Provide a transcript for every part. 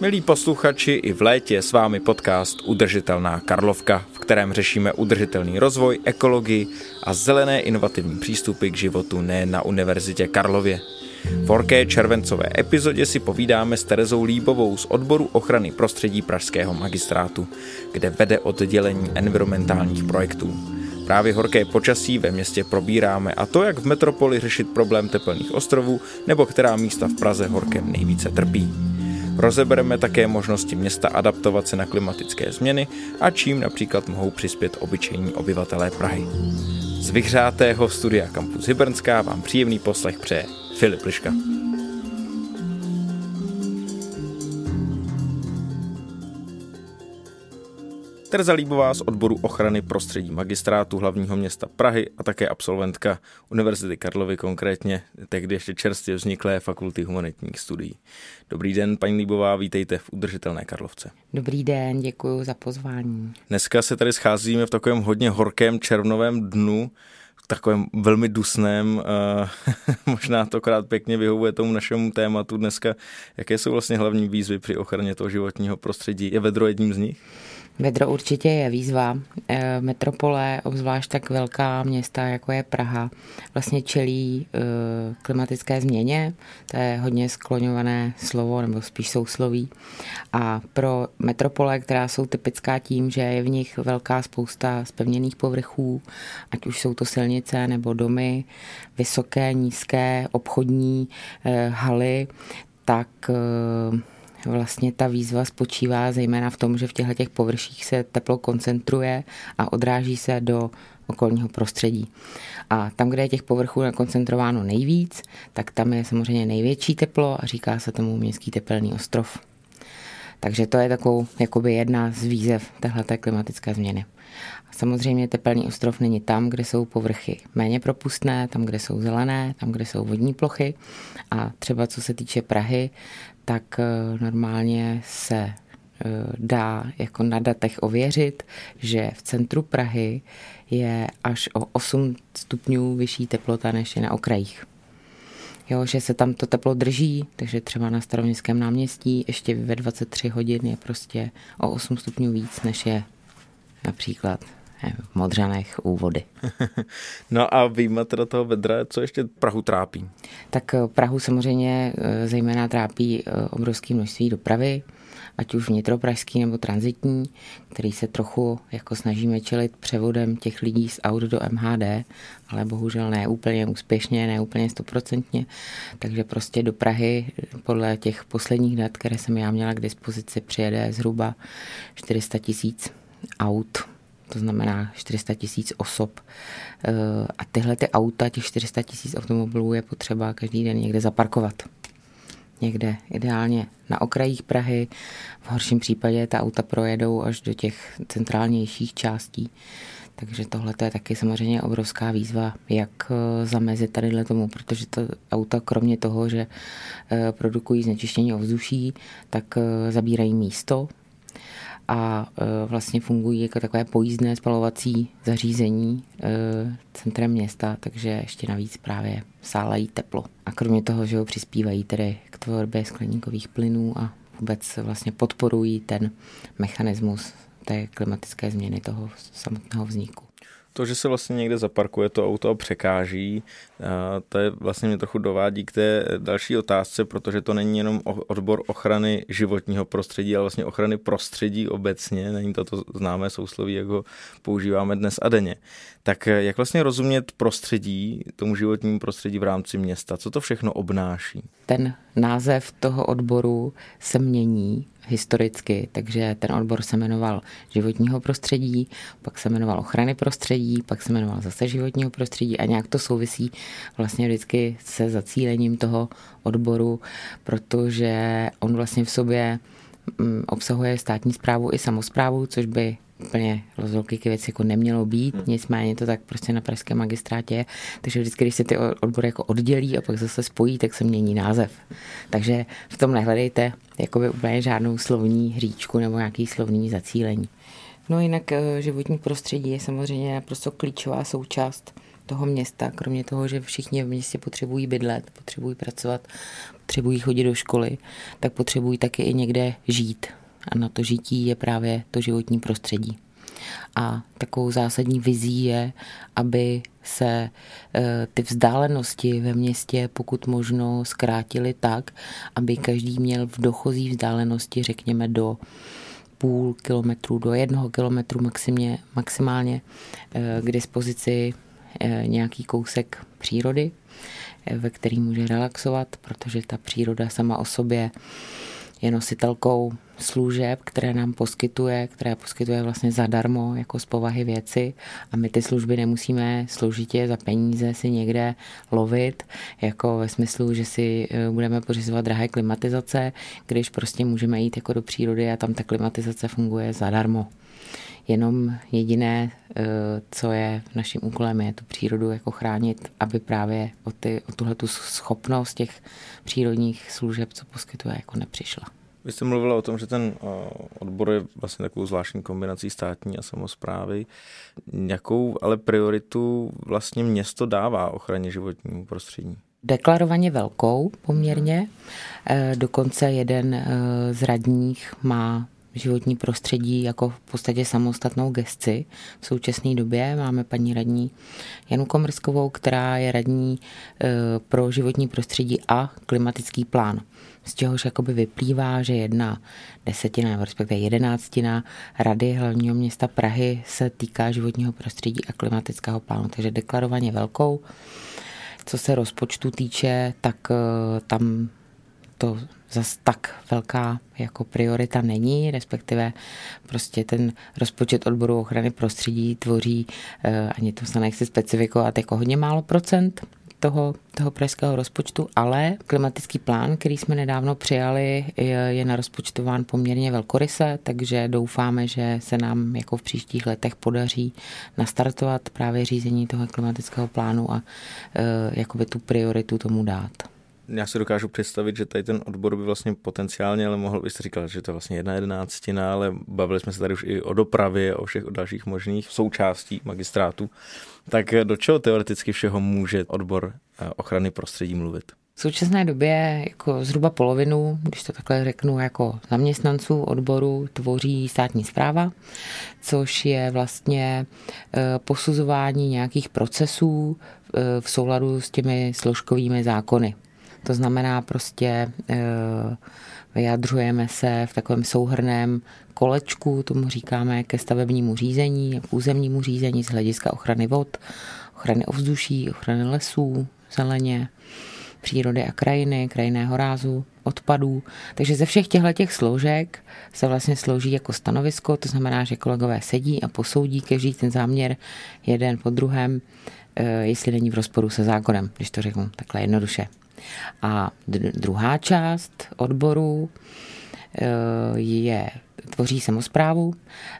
Milí posluchači, i v létě s vámi podcast Udržitelná Karlovka, v kterém řešíme udržitelný rozvoj, ekologii a zelené inovativní přístupy k životu ne na Univerzitě Karlově. V horké červencové epizodě si povídáme s Terezou Líbovou z odboru ochrany prostředí Pražského magistrátu, kde vede oddělení environmentálních projektů. Právě horké počasí ve městě probíráme a to, jak v metropoli řešit problém tepelných ostrovů nebo která místa v Praze horkem nejvíce trpí. Rozebereme také možnosti města adaptovat se na klimatické změny a čím například mohou přispět obyčejní obyvatelé Prahy. Z vyhřátého studia Campus Hybernská vám příjemný poslech přeje Filip Liška. Terza Líbová z odboru ochrany prostředí magistrátu hlavního města Prahy a také absolventka Univerzity Karlovy, konkrétně tehdy ještě čerstvě vzniklé fakulty humanitních studií. Dobrý den, paní Líbová, vítejte v Udržitelné Karlovce. Dobrý den, děkuji za pozvání. Dneska se tady scházíme v takovém hodně horkém červnovém dnu, takovém velmi dusném, možná to krát pěkně vyhovuje tomu našemu tématu dneska. Jaké jsou vlastně hlavní výzvy při ochraně toho životního prostředí? Je vedro jedním z nich? Vedro určitě je výzva. Eh, metropole, obzvlášť tak velká města, jako je Praha, vlastně čelí eh, klimatické změně. To je hodně skloňované slovo, nebo spíš sousloví. A pro metropole, která jsou typická tím, že je v nich velká spousta spevněných povrchů, ať už jsou to silnice nebo domy, vysoké, nízké, obchodní eh, haly, tak Vlastně ta výzva spočívá zejména v tom, že v těchto těch površích se teplo koncentruje a odráží se do okolního prostředí. A tam, kde je těch povrchů nakoncentrováno nejvíc, tak tam je samozřejmě největší teplo a říká se tomu městský tepelný ostrov. Takže to je takovou jakoby jedna z výzev téhleté klimatické změny. A samozřejmě tepelný ostrov není tam, kde jsou povrchy méně propustné, tam, kde jsou zelené, tam, kde jsou vodní plochy. A třeba co se týče Prahy, tak eh, normálně se eh, dá jako na datech ověřit, že v centru Prahy je až o 8 stupňů vyšší teplota než je na okrajích. Jo, že se tam to teplo drží, takže třeba na staroměstském náměstí ještě ve 23 hodin je prostě o 8 stupňů víc, než je například v Modřanech u vody. no a výjima teda toho vedra, co ještě Prahu trápí? Tak eh, Prahu samozřejmě eh, zejména trápí eh, obrovské množství dopravy, ať už vnitropražský nebo transitní, který se trochu jako snažíme čelit převodem těch lidí z aut do MHD, ale bohužel ne úplně úspěšně, ne úplně stoprocentně. Takže prostě do Prahy podle těch posledních dat, které jsem já měla k dispozici, přijede zhruba 400 tisíc aut to znamená 400 tisíc osob. Eh, a tyhle ty auta, těch 400 tisíc automobilů je potřeba každý den někde zaparkovat. Někde ideálně na okrajích Prahy, v horším případě ta auta projedou až do těch centrálnějších částí. Takže tohle je taky samozřejmě obrovská výzva, jak eh, zamezit tady tomu, protože to auta kromě toho, že eh, produkují znečištění ovzduší, tak zabírají místo a e, vlastně fungují jako takové pojízdné spalovací zařízení e, centrem města, takže ještě navíc právě sálají teplo. A kromě toho, že ho přispívají tedy k tvorbě skleníkových plynů a vůbec vlastně podporují ten mechanismus té klimatické změny toho samotného vzniku to, že se vlastně někde zaparkuje to auto a překáží, to je vlastně mě trochu dovádí k té další otázce, protože to není jenom odbor ochrany životního prostředí, ale vlastně ochrany prostředí obecně, není to to známé sousloví, jak ho používáme dnes a denně. Tak jak vlastně rozumět prostředí, tomu životnímu prostředí v rámci města? Co to všechno obnáší? Ten název toho odboru se mění historicky, takže ten odbor se jmenoval životního prostředí, pak se jmenoval ochrany prostředí, pak se jmenoval zase životního prostředí a nějak to souvisí vlastně vždycky se zacílením toho odboru, protože on vlastně v sobě mm, obsahuje státní zprávu i samozprávu, což by úplně rozloky věci jako nemělo být, hmm. nicméně to tak prostě na pražském magistrátě je, takže vždycky, když se ty odbory jako oddělí a pak zase spojí, tak se mění název. Takže v tom nehledejte jakoby úplně žádnou slovní hříčku nebo nějaký slovní zacílení. No jinak eh, životní prostředí je samozřejmě naprosto klíčová součást toho města, kromě toho, že všichni v městě potřebují bydlet, potřebují pracovat, potřebují chodit do školy, tak potřebují taky i někde žít. A na to žití je právě to životní prostředí. A takovou zásadní vizí je, aby se e, ty vzdálenosti ve městě pokud možno zkrátily tak, aby každý měl v dochozí vzdálenosti, řekněme, do půl kilometru do jednoho kilometru maximálně, maximálně k dispozici e, nějaký kousek přírody, ve který může relaxovat, protože ta příroda sama o sobě je nositelkou služeb, které nám poskytuje, které poskytuje vlastně zadarmo jako z povahy věci a my ty služby nemusíme složitě za peníze si někde lovit, jako ve smyslu, že si eh, budeme pořizovat drahé klimatizace, když prostě můžeme jít jako do přírody a tam ta klimatizace funguje zadarmo. Jenom jediné, eh, co je naším úkolem, je tu přírodu jako chránit, aby právě o, ty, o tuhle tu schopnost těch přírodních služeb, co poskytuje, jako nepřišla. Vy jste mluvila o tom, že ten odbor je vlastně takovou zvláštní kombinací státní a samozprávy. Jakou ale prioritu vlastně město dává ochraně životního prostředí? Deklarovaně velkou poměrně. E, dokonce jeden e, z radních má životní prostředí jako v podstatě samostatnou gesci. V současné době máme paní radní Janu Komrskovou, která je radní pro životní prostředí a klimatický plán. Z čehož jakoby vyplývá, že jedna desetina, nebo respektive jedenáctina rady hlavního města Prahy se týká životního prostředí a klimatického plánu, takže deklarovaně velkou. Co se rozpočtu týče, tak e, tam to zas tak velká jako priorita není, respektive prostě ten rozpočet odboru ochrany prostředí tvoří, eh, ani to se nechci specifikovat, jako hodně málo procent toho, toho pražského rozpočtu, ale klimatický plán, který jsme nedávno přijali, je, je narozpočtován poměrně velkoryse, takže doufáme, že se nám jako v příštích letech podaří nastartovat právě řízení toho klimatického plánu a e, jakoby tu prioritu tomu dát já si dokážu představit, že tady ten odbor by vlastně potenciálně, ale mohl byste říkat, že to je vlastně jedna jedenáctina, ale bavili jsme se tady už i o dopravě, o všech dalších možných součástí magistrátu. Tak do čeho teoreticky všeho může odbor eh, ochrany prostředí mluvit? V současné době jako zhruba polovinu, když to takhle řeknu, jako zaměstnanců odboru tvoří státní zpráva, což je vlastně eh, posuzování nějakých procesů eh, v souladu s těmi složkovými zákony. To znamená prostě eh, vyjadřujeme se v takovém souhrném kolečku, tomu říkáme ke stavebnímu řízení, k územnímu řízení z hlediska ochrany vod, ochrany ovzduší, ochrany lesů, zeleně, přírody a krajiny, krajinného rázu, odpadů. Takže ze všech těchto těch složek se vlastně složí jako stanovisko, to znamená, že kolegové sedí a posoudí každý ten záměr jeden po druhém, eh, jestli není v rozporu se zákonem, když to řeknu takhle jednoduše. A druhá část odboru eh, je tvoří samozprávu.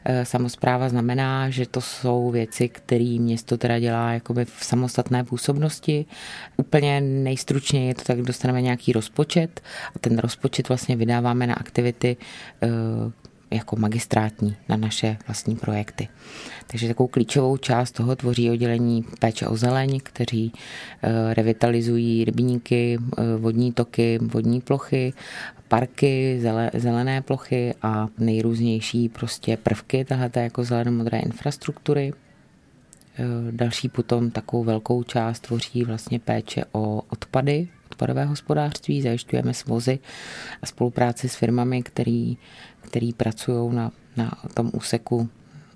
Eh, samozpráva znamená, že to jsou věci, které město teda dělá jakoby v samostatné působnosti. Úplně nejstručněji je to tak, dostaneme nějaký rozpočet a ten rozpočet vlastně vydáváme na aktivity, eh, jako magistrátní na naše vlastní projekty. Takže takovou klíčovou část toho tvoří oddělení péče o zeleň, kteří eh, revitalizují rybníky, eh, vodní toky, vodní plochy, parky, zelené plochy a nejrůznější prostě prvky tahle jako zelenomodré infrastruktury. Eh, další potom takovou velkou část tvoří vlastně péče o odpady, odpadové hospodářství, zajišťujeme svozy a spolupráci s firmami, který, který pracují na, na tom úseku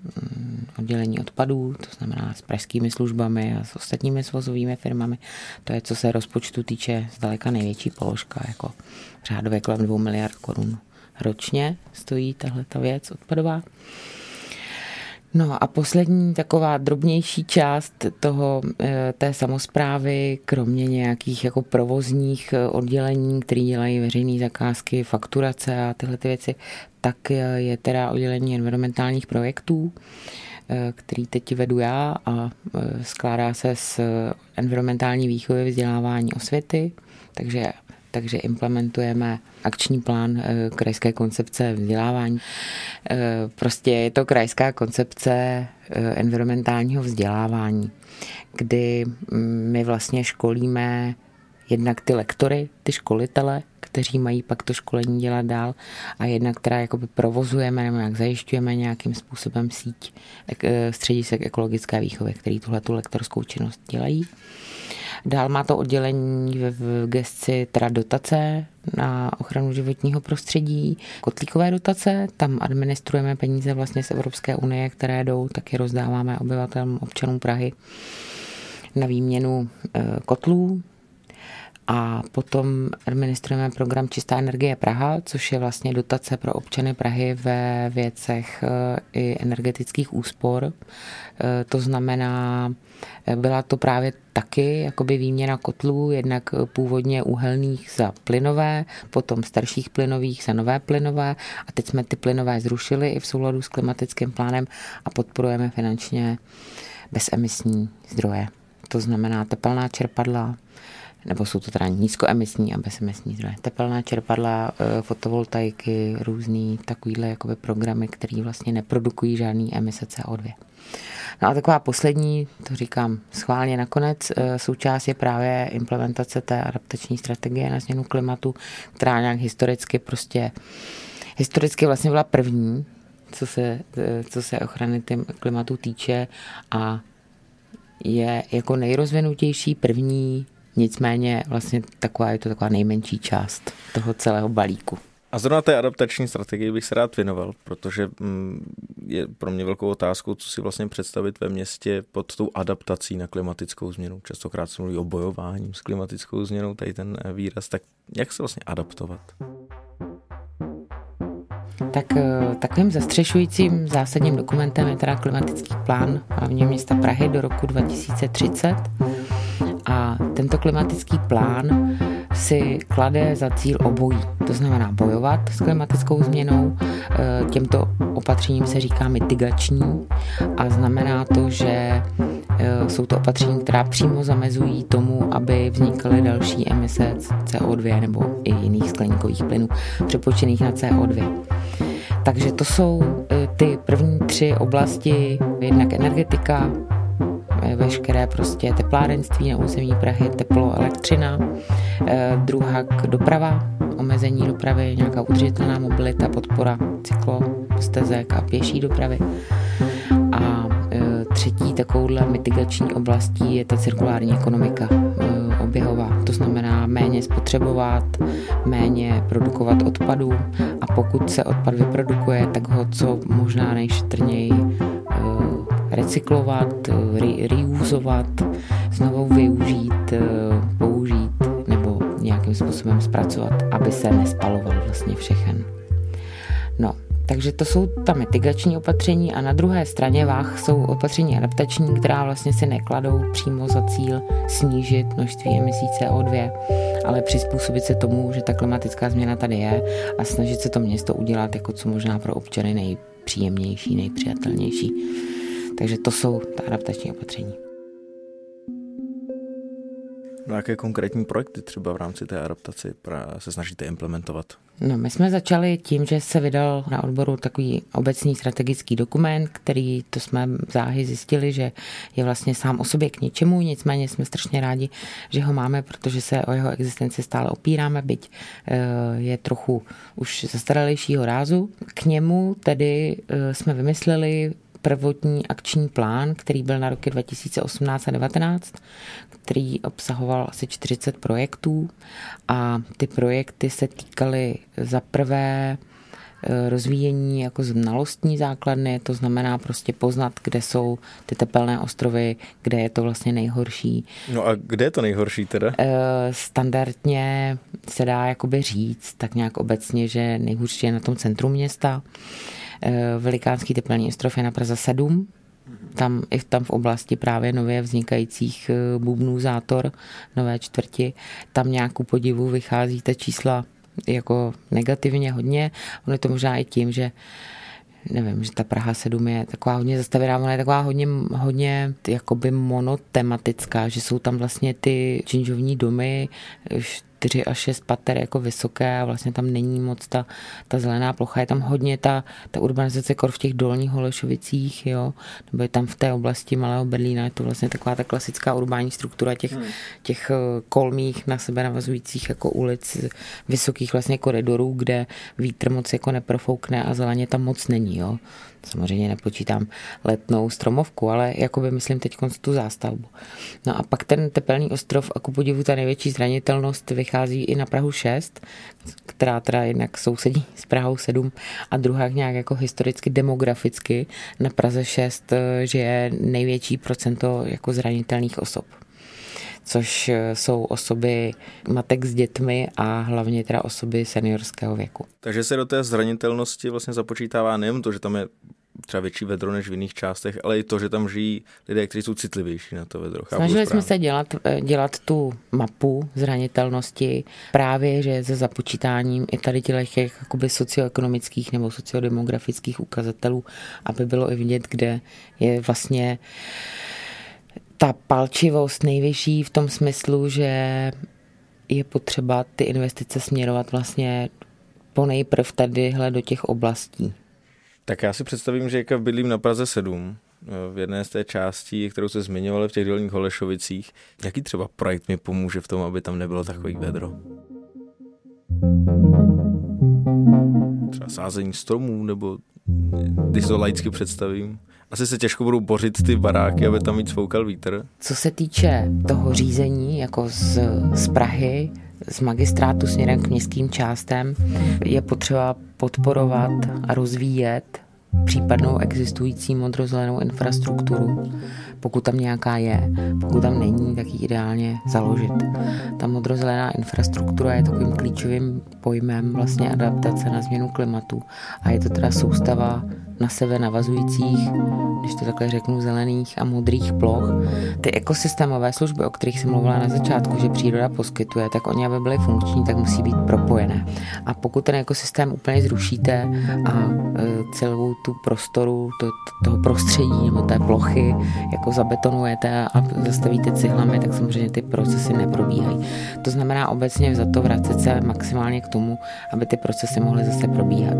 mm, oddělení odpadů, to znamená s pražskými službami a s ostatními svozovými firmami. To je, co se rozpočtu týče, zdaleka největší položka, jako řádově kolem 2 miliard korun ročně stojí tahle ta věc odpadová. No a poslední taková drobnější část toho, eh, té samozprávy, kromě nějakých jako provozních eh, oddělení, které dělají veřejné zakázky, fakturace a tyhle ty věci, tak eh, je teda oddělení environmentálních projektů, který teď vedu já a skládá se z environmentální výchovy, vzdělávání osvěty, takže takže implementujeme akční plán eh, krajské koncepce vzdělávání. Eh, prostě je to krajská koncepce eh, environmentálního vzdělávání, kdy mm, my vlastně školíme jednak ty lektory, ty školitele, kteří mají pak to školení dělat dál a jedna, která jakoby provozujeme nebo jak zajišťujeme nějakým způsobem síť středisek ekologické výchovy, který tuhle tu lektorskou činnost dělají. Dál má to oddělení v gesci teda dotace na ochranu životního prostředí, kotlíkové dotace, tam administrujeme peníze vlastně z Evropské unie, které jdou, taky rozdáváme obyvatelům, občanům Prahy na výměnu eh, kotlů, a potom administrujeme program Čistá energie Praha, což je vlastně dotace pro občany Prahy ve věcech e, i energetických úspor. E, to znamená, e, byla to právě taky jakoby výměna kotlů, jednak původně uhelných za plynové, potom starších plynových za nové plynové a teď jsme ty plynové zrušili i v souladu s klimatickým plánem a podporujeme finančně bezemisní zdroje. To znamená tepelná čerpadla, nebo jsou to teda nízkoemisní a bezemisní zdroje. Tepelná čerpadla, e, fotovoltaiky, různý takovýhle jakoby programy, které vlastně neprodukují žádný emise CO2. No a taková poslední, to říkám schválně nakonec, e, součást je právě implementace té adaptační strategie na změnu klimatu, která nějak historicky prostě, historicky vlastně byla první, co se, e, co se ochrany klimatu týče a je jako nejrozvinutější první Nicméně vlastně taková je to taková nejmenší část toho celého balíku. A zrovna té adaptační strategii bych se rád věnoval, protože mm, je pro mě velkou otázkou, co si vlastně představit ve městě pod tou adaptací na klimatickou změnu. Častokrát se mluví o bojování s klimatickou změnou, tady ten výraz. Tak jak se vlastně adaptovat? Tak eh, takovým zastřešujícím zásadním dokumentem je teda klimatický plán hlavně města Prahy do roku 2030 a tento klimatický plán si klade za cíl obojí. To znamená bojovat s klimatickou změnou. E, těmto opatřením se říká mitigační a znamená to, že e, jsou to opatření, která přímo zamezují tomu, aby vznikaly další emise CO2 nebo i jiných skleníkových plynů přepočených na CO2. Takže to jsou e, ty první tři oblasti, jednak energetika, veškeré prostě teplárenství na území Prahy, teplo, elektřina, eh, druhak doprava, omezení dopravy, nějaká udržitelná mobilita, podpora cyklo, stezek a pěší dopravy. A eh, třetí takovouhle mitigační oblastí je ta cirkulární ekonomika eh, oběhová. To znamená méně spotřebovat, méně produkovat odpadů a pokud se odpad vyprodukuje, tak ho co možná nejšetrněji recyklovat, re- znovu využít, eh, použít nebo nějakým způsobem zpracovat, aby se nespaloval vlastně všechen. No, takže to jsou ta mitigační opatření a na druhé straně váh jsou opatření adaptační, která vlastně si nekladou přímo za cíl snížit množství emisí CO2, ale přizpůsobit se tomu, že ta klimatická změna tady je a snažit se to město udělat jako co možná pro občany nejpříjemnější, nejpřijatelnější. Takže to jsou ta adaptační opatření. No jaké konkrétní projekty třeba v rámci té adaptace se snažíte implementovat? No, my jsme začali tím, že se vydal na odboru takový obecný strategický dokument, který to jsme záhy zjistili, že je vlastně sám o sobě k něčemu, nicméně jsme strašně rádi, že ho máme, protože se o jeho existenci stále opíráme, byť eh, je trochu už zastaralejšího rázu. K němu tedy eh, jsme vymysleli prvotní akční plán, který byl na roky 2018 a 2019, který obsahoval asi 40 projektů a ty projekty se týkaly za prvé eh, rozvíjení jako znalostní základny, to znamená prostě poznat, kde jsou ty tepelné ostrovy, kde je to vlastně nejhorší. No a kde je to nejhorší teda? Eh, standardně se dá jakoby říct, tak nějak obecně, že nejhorší je na tom centru města. Eh, velikánský teplný ostrov je na Praze 7, tam i tam v oblasti právě nově vznikajících eh, bubnů zátor, nové čtvrti, tam nějakou podivu vychází ta čísla jako negativně hodně. Ono je to možná i tím, že nevím, že ta Praha 7 je taková hodně zastavená, ona je taková hodně, hodně jakoby monotematická, že jsou tam vlastně ty činžovní domy, 4 až 6 pater jako vysoké a vlastně tam není moc ta, ta zelená plocha. Je tam hodně ta, ta urbanizace kor v těch dolních Holešovicích, jo, nebo je tam v té oblasti Malého Berlína, je to vlastně taková ta klasická urbání struktura těch, hmm. těch eh, kolmých na sebe navazujících jako ulic, vysokých vlastně koridorů, kde vítr moc jako neprofoukne a zeleně tam moc není, jo. Samozřejmě nepočítám letnou stromovku, ale jakoby myslím teď tu zástavbu. No a pak ten tepelný ostrov a ku podivu ta největší zranitelnost vychází i na Prahu 6, která teda jednak sousedí s Prahou 7 a druhá nějak jako historicky demograficky na Praze 6, že je největší procento jako zranitelných osob což jsou osoby matek s dětmi a hlavně teda osoby seniorského věku. Takže se do té zranitelnosti vlastně započítává nejen to, že tam je třeba větší vedro než v jiných částech, ale i to, že tam žijí lidé, kteří jsou citlivější na to vedro. Chápu Snažili jsme se dělat, eh, dělat tu mapu zranitelnosti právě, že se započítáním i tady těch jakoby socioekonomických nebo sociodemografických ukazatelů, aby bylo i vidět, kde je vlastně ta palčivost nejvyšší v tom smyslu, že je potřeba ty investice směrovat vlastně po nejprv tadyhle do těch oblastí. Tak já si představím, že jak bydlím na Praze 7, eh, v jedné z té části, kterou se zmiňovali v těch dolních Holešovicích. Jaký třeba projekt mi pomůže v tom, aby tam nebylo takový vedro? Třeba sázení stromů, nebo když to laicky představím. Asi se těžko budou bořit ty baráky, aby tam víc foukal vítr. Co se týče toho řízení, jako z, z Prahy, z magistrátu směrem k městským částem, je potřeba podporovat a rozvíjet případnou existující modrozelenou infrastrukturu, pokud tam nějaká je. Pokud tam není, tak ji ideálně založit. Ta modrozelená infrastruktura je takovým klíčovým pojmem vlastně adaptace na změnu klimatu a je to teda soustava na sebe navazujících, když to takhle řeknu, zelených a modrých ploch. Ty ekosystémové služby, o kterých jsem mluvila na začátku, že příroda poskytuje, tak oni, aby byly funkční, tak musí být propojené. A pokud ten ekosystém úplně zrušíte a e, celou tu prostoru, to, toho prostředí nebo té plochy jako zabetonujete a zastavíte cihlami, tak samozřejmě ty procesy neprobíhají. To znamená obecně za to vracet se maximálně k tomu, aby ty procesy mohly zase probíhat.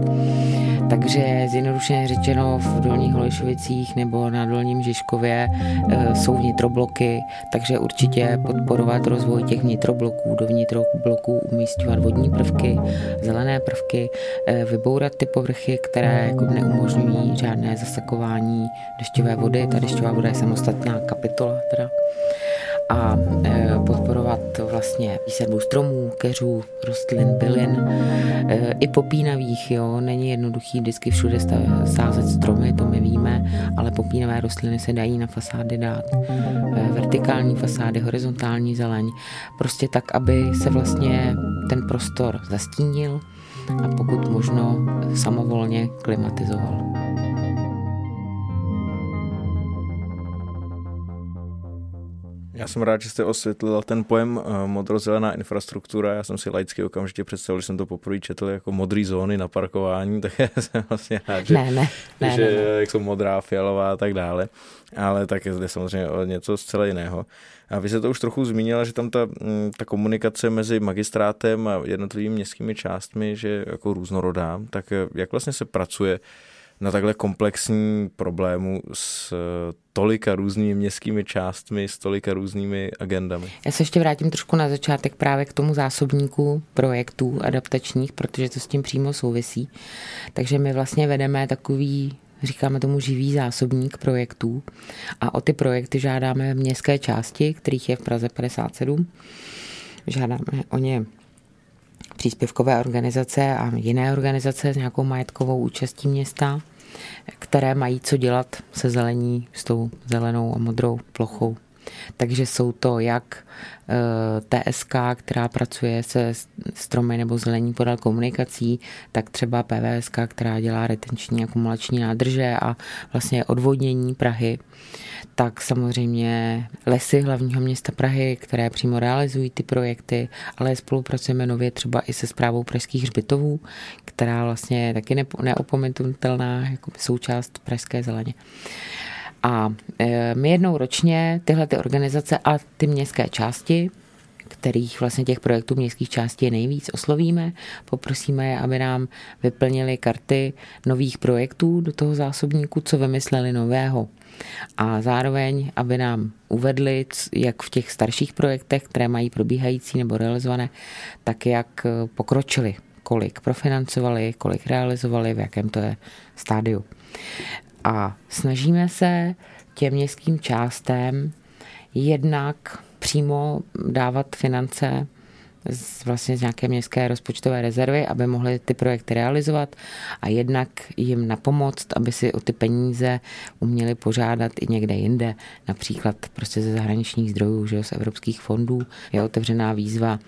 Takže zjednodušeně řečeno v Dolních Holešovicích nebo na Dolním Žižkově e, jsou vnitrobloky, takže určitě podporovat rozvoj těch vnitrobloků, do vnitrobloků umístěvat vodní prvky, zelené prvky, e, vybourat ty povrchy, které jako neumožňují žádné zasakování dešťové vody. Ta dešťová voda je samostatná kapitola teda a e, podporovat vlastně výsadbu stromů, keřů, rostlin, bylin, e, i popínavých, jo, není jednoduchý vždycky všude sázet stromy, to my víme, ale popínavé rostliny se dají na fasády dát, e, vertikální fasády, horizontální zeleň, prostě tak, aby se vlastně ten prostor zastínil a pokud možno samovolně klimatizoval. Já jsem rád, že jste osvětlil ten pojem uh, modrozelená infrastruktura. Já jsem si laicky okamžitě představil, že jsem to poprvé četl jako modrý zóny na parkování, tak jsem vlastně rád, že, ne, ne, ne, že ne, ne. jak jsou modrá, fialová a tak dále. Ale tak je zde samozřejmě o něco zcela jiného. A vy se to už trochu zmínila, že tam ta, mm, ta komunikace mezi magistrátem a jednotlivými městskými částmi, že jako různorodá, tak eh, jak vlastně se pracuje na takhle komplexní problému s eh, tolika různými městskými částmi, s tolika různými agendami. Já se ještě vrátím trošku na začátek právě k tomu zásobníku projektů adaptačních, protože to s tím přímo souvisí. Takže my vlastně vedeme takový říkáme tomu živý zásobník projektů a o ty projekty žádáme městské části, kterých je v Praze 57. Žádáme o ně příspěvkové organizace a jiné organizace s nějakou majetkovou účastí města, které mají co dělat se zelení, s tou zelenou a modrou plochou. Takže jsou to jak eh, TSK, která pracuje se stromy nebo zelení podél komunikací, tak třeba PVSK, která dělá retenční akumulační nádrže a vlastně odvodnění Prahy tak samozřejmě lesy hlavního města Prahy, které přímo realizují ty projekty, ale spolupracujeme nově třeba i se zprávou pražských hřbitovů, která vlastně je taky neopomenutelná jako součást pražské zeleně. A e, my jednou ročně tyhle ty organizace a ty městské části kterých vlastně těch projektů městských částí nejvíc, oslovíme, poprosíme je, aby nám vyplnili karty nových projektů do toho zásobníku, co vymysleli nového. A zároveň, aby nám uvedli, jak v těch starších projektech, které mají probíhající nebo realizované, tak jak pokročili, kolik profinancovali, kolik realizovali, v jakém to je stádiu. A snažíme se těm městským částem jednak přímo dávat finance z, vlastně z nějaké městské rozpočtové rezervy, aby mohli ty projekty realizovat a jednak jim napomoct, aby si o ty peníze uměli požádat i někde jinde, například prostě ze zahraničních zdrojů, že jo, z evropských fondů. Je otevřená výzva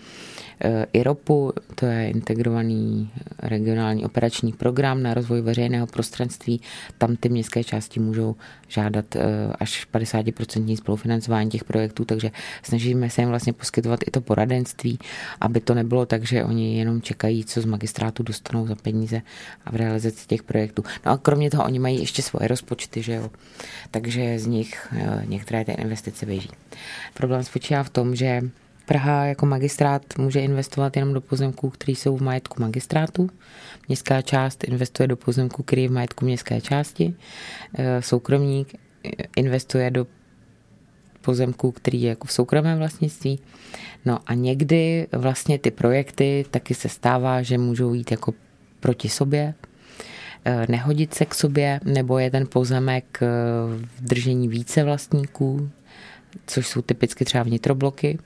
IROPu, to je integrovaný regionální operační program na rozvoj veřejného prostranství. Tam ty městské části můžou žádat eh, až 50% spolufinancování těch projektů, takže snažíme se jim vlastně poskytovat i to poradenství, aby to nebylo tak, že oni jenom čekají, co z magistrátu dostanou za peníze a v realizaci těch projektů. No a kromě toho oni mají ještě svoje rozpočty, že jo, takže z nich eh, některé ty investice běží. Problém spočívá v tom, že Praha jako magistrát může investovat jenom do pozemků, které jsou v majetku magistrátu. Městská část investuje do pozemků, který je v majetku městské části. E, soukromník investuje do pozemků, který je jako v soukromém vlastnictví. No a někdy vlastně ty projekty taky se stává, že můžou jít jako proti sobě, e, nehodit se k sobě, nebo je ten pozemek v držení více vlastníků, což jsou typicky třeba vnitrobloky,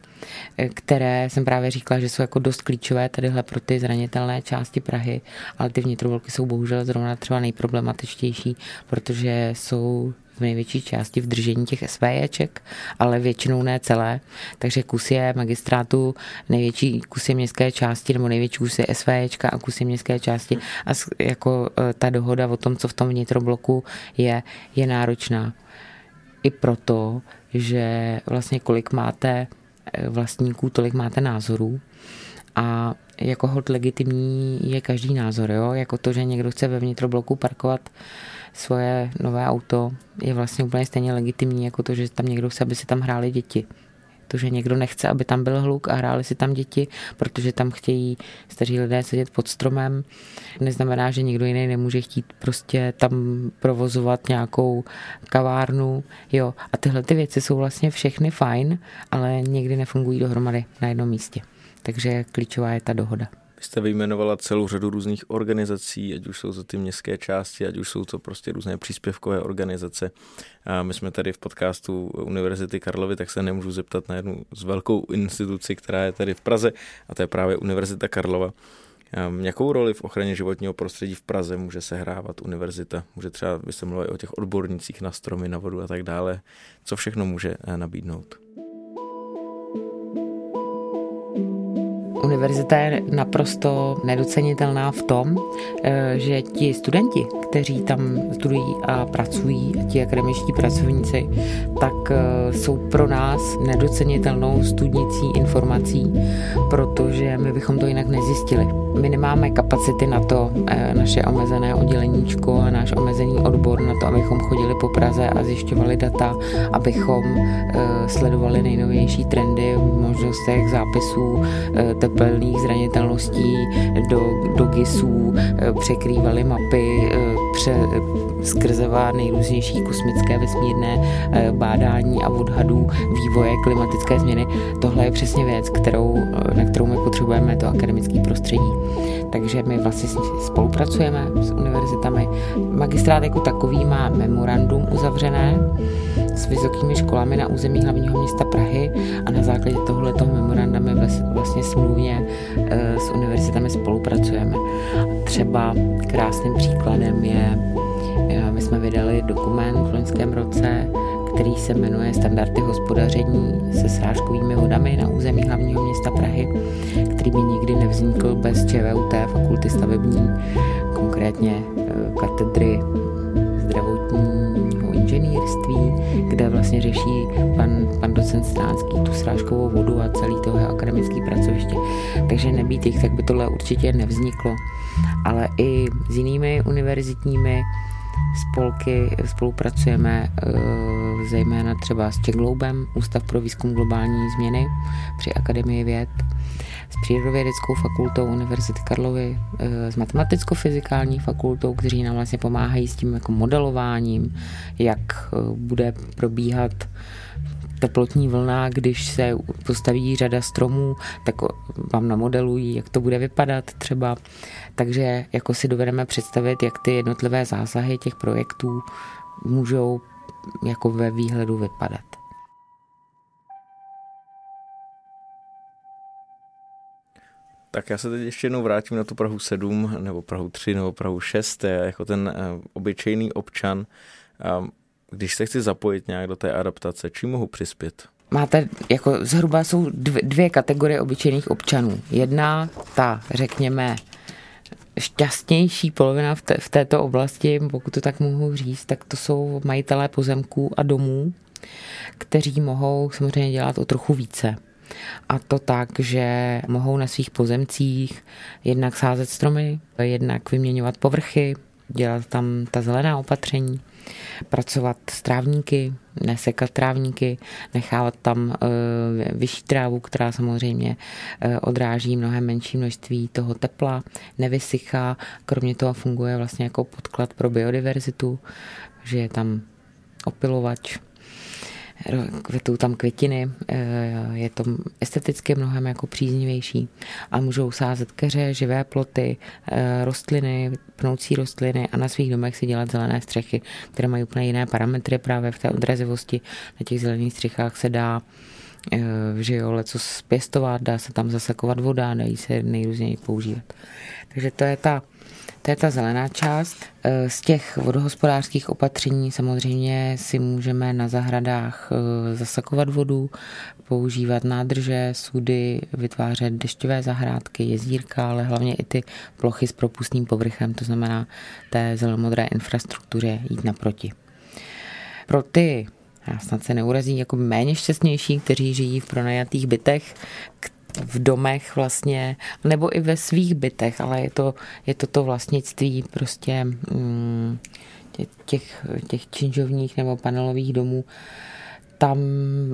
eh, které jsem právě říkala, že jsou jako dost klíčové tadyhle pro ty zranitelné části Prahy, ale ty vnitrobloky jsou bohužel zrovna třeba nejproblematičtější, protože jsou v největší části v držení těch SVJček, ale většinou ne celé. Takže kus je magistrátu, největší kus je městské části, nebo největší kus je SVJčka a kus je městské části. A jako eh, ta dohoda o tom, co v tom vnitrobloku je, je náročná. I proto, že vlastně kolik máte eh, vlastníků, tolik máte názorů a jako hod legitimní je každý názor, jo? jako to, že někdo chce ve vnitrobloku parkovat svoje nové auto, je vlastně úplně stejně legitimní, jako to, že tam někdo chce, aby si tam hráli děti to, že někdo nechce, aby tam byl hluk a hráli si tam děti, protože tam chtějí staří lidé sedět pod stromem. Neznamená, že někdo jiný nemůže chtít prostě tam provozovat nějakou kavárnu. Jo, a tyhle ty věci jsou vlastně všechny fajn, ale někdy nefungují dohromady na jednom místě. Takže klíčová je ta dohoda. Vy jste vyjmenovala celou řadu různých organizací, ať už jsou to ty městské části, ať už jsou to prostě různé příspěvkové organizace. A my jsme tady v podcastu Univerzity Karlovy, tak se nemůžu zeptat na jednu z velkou instituci, která je tady v Praze, a to je právě Univerzita Karlova. Jakou roli v ochraně životního prostředí v Praze může sehrávat univerzita? Může třeba, vy jste mluvili o těch odbornících na stromy, na vodu a tak dále. Co všechno může eh, nabídnout? Univerzita je naprosto nedocenitelná v tom, eh, že ti studenti, kteří tam studují a pracují, ti akademičtí pracovníci, tak eh, jsou pro nás nedocenitelnou studnicí informací, protože my bychom to jinak nezjistili. My nemáme kapacity na to, eh, naše omezené odděleníčko a náš omezený odbor na to, abychom chodili po Praze a zjišťovali data, abychom sledovali nejnovější trendy v možnostech zápisů tepelných zranitelností do, do GISů, eh, překrývaly mapy, eh, pře, skrzevá nejrůznější kosmické vesmírné eh, bádání a odhadů vývoje klimatické změny. Tohle je přesně věc, kterou, na kterou my potřebujeme to akademické prostředí. Takže my vlastně spolupracujeme s univerzitami. Magistrát jako takový má memorandum uzavřené s vysokými školami na území hlavního města Prahy a na základě tohoto memoranda my vlastně smluvně eh, s univerzitami spolupracujeme. Třeba krásným příkladem je, eh, my jsme vydali dokument v loňském roce, který se jmenuje Standardy hospodaření se srážkovými vodami na území hlavního města Prahy, který by nikdy nevznikl bez ČVUT, fakulty stavební, konkrétně eh, katedry zdravotního inženýrství, kde vlastně řeší pan, pan docent Stránský tu srážkovou vodu a celý toho akademický pracoviště. Takže nebýt jich, tak by tohle určitě nevzniklo. Ale i s jinými univerzitními spolky, spolupracujeme eh, zejména třeba s Čegloubem, Ústav pro výzkum globální změny při Akademii věd, s Přírodovědeckou fakultou Univerzity Karlovy, eh, s Matematicko-fyzikální fakultou, kteří nám vlastně pomáhají s tím jako modelováním, jak bude probíhat teplotní vlna, když se postaví řada stromů, tak vám namodelují, jak to bude vypadat třeba. Takže jako si dovedeme představit, jak ty jednotlivé zásahy těch projektů můžou jako ve výhledu vypadat. Tak já se teď ještě jednou vrátím na tu Prahu 7, nebo Prahu 3, nebo Prahu 6, jako ten eh, obyčejný občan. Když se chci zapojit nějak do té adaptace, čím mohu přispět? Máte, jako zhruba jsou dvě, dvě kategorie obyčejných občanů. Jedna, ta, řekněme, šťastnější polovina v, te, v této oblasti, pokud to tak mohu říct, tak to jsou majitelé pozemků a domů, kteří mohou samozřejmě dělat o trochu více. A to tak, že mohou na svých pozemcích jednak sázet stromy, jednak vyměňovat povrchy, dělat tam ta zelená opatření, pracovat s trávníky, nesekat trávníky, nechávat tam e, vyšší trávu, která samozřejmě e, odráží mnohem menší množství toho tepla, nevysychá, kromě toho funguje vlastně jako podklad pro biodiverzitu, že je tam opilovač, kvetou tam květiny, eh, je to esteticky mnohem jako příznivější a můžou sázet keře, živé ploty, eh, rostliny, pnoucí rostliny a na svých domech si dělat zelené střechy, které mají úplně jiné parametry právě v té odrazivosti. Na těch zelených střechách se dá eh, že jo, co zpěstovat, dá se tam zasakovat voda, dají se nejrůzněji používat. Takže to je ta to je ta zelená část. Eh, z těch vodohospodářských opatření samozřejmě si můžeme na zahradách eh, zasakovat vodu, používat nádrže, sudy, vytvářet dešťové zahrádky, jezírka, ale hlavně i ty plochy s propustným povrchem, to znamená té zelenomodré infrastruktuře jít naproti. Pro ty já snad se neurazí jako méně šťastnější, kteří žijí v pronajatých bytech, v domech vlastně, nebo i ve svých bytech, ale je to, je to to vlastnictví prostě mm, těch, těch činžovních nebo panelových domů, tam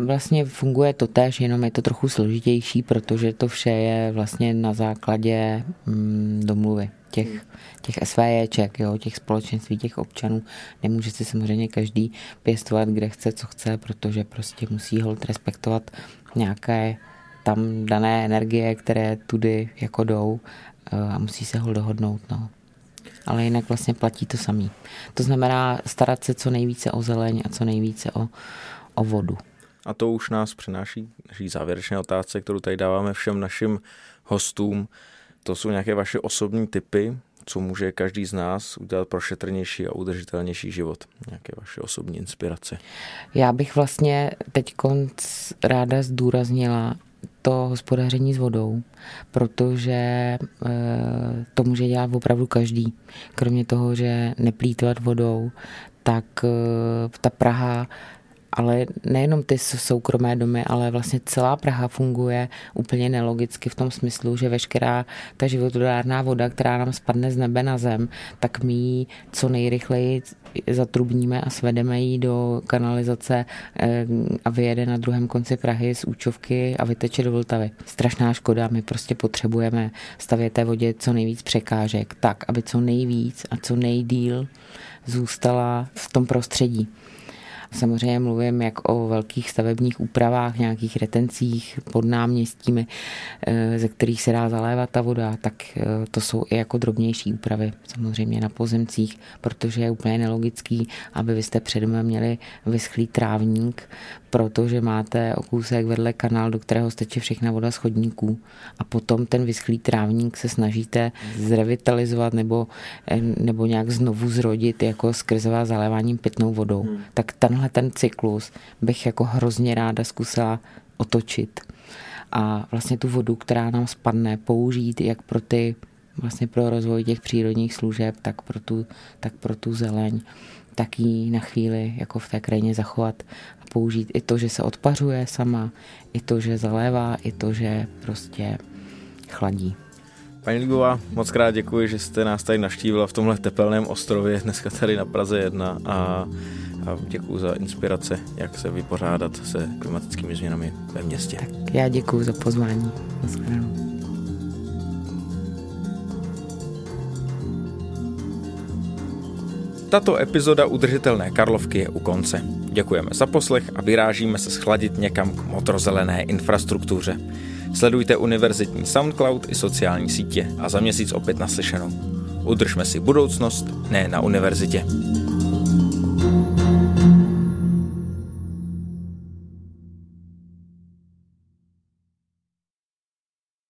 vlastně funguje to tež, jenom je to trochu složitější, protože to vše je vlastně na základě mm, domluvy těch, těch SVJček, jo, těch společenství, těch občanů. Nemůže si samozřejmě každý pěstovat, kde chce, co chce, protože prostě musí hold respektovat nějaké tam dané energie, které tudy jako jdou eh, a musí se ho dohodnout. No. Ale jinak vlastně platí to samý. To znamená starat se co nejvíce o zeleň a co nejvíce o, o vodu. A to už nás přináší naší závěrečné otázce, kterou tady dáváme všem našim hostům. To jsou nějaké vaše osobní typy, co může každý z nás udělat pro šetrnější a udržitelnější život? Nějaké vaše osobní inspirace? Já bych vlastně teď ráda zdůraznila, to hospodaření s vodou, protože eh, to může dělat opravdu každý. Kromě toho, že neplýtvat vodou, tak eh, ta Praha ale nejenom ty soukromé domy, ale vlastně celá Praha funguje úplně nelogicky v tom smyslu, že veškerá ta životodárná voda, která nám spadne z nebe na zem, tak my ji co nejrychleji zatrubníme a svedeme ji do kanalizace eh, a vyjede na druhém konci Prahy z Účovky a vyteče do Vltavy. Strašná škoda, my prostě potřebujeme stavět té vodě co nejvíc překážek, tak, aby co nejvíc a co nejdíl zůstala v tom prostředí. Samozřejmě mluvím jak o velkých stavebních úpravách, nějakých retencích pod náměstími, eh, ze kterých se dá zalévat ta voda, tak eh, to jsou i jako drobnější úpravy samozřejmě na pozemcích, protože je úplně nelogický, aby vy jste před měli vyschlý trávník, protože máte o kousek vedle kanál, do kterého steče všechna voda z chodníků a potom ten vyschlý trávník se snažíte zrevitalizovat nebo, eh, nebo nějak znovu zrodit jako skrze zaléváním pitnou vodou. Hmm. Tak tenhle ten cyklus bych jako hrozně ráda zkusila otočit a vlastně tu vodu, která nám spadne, použít jak pro ty vlastně pro rozvoj těch přírodních služeb, tak pro tu, tak pro tu zeleň tak ji na chvíli jako v té krajině zachovat a použít i to, že se odpařuje sama, i to, že zalévá, i to, že prostě chladí. Paní Libová, moc krát děkuji, že jste nás tady naštívila v tomhle tepelném ostrově, dneska tady na Praze 1 a, a děkuji za inspirace, jak se vypořádat se klimatickými změnami ve městě. Tak já děkuji za pozvání. Naschledanou. Tato epizoda udržitelné Karlovky je u konce. Děkujeme za poslech a vyrážíme se schladit někam k motrozelené infrastruktuře. Sledujte univerzitní Soundcloud i sociální sítě a za měsíc opět naslyšenou. Udržme si budoucnost, ne na univerzitě. thank you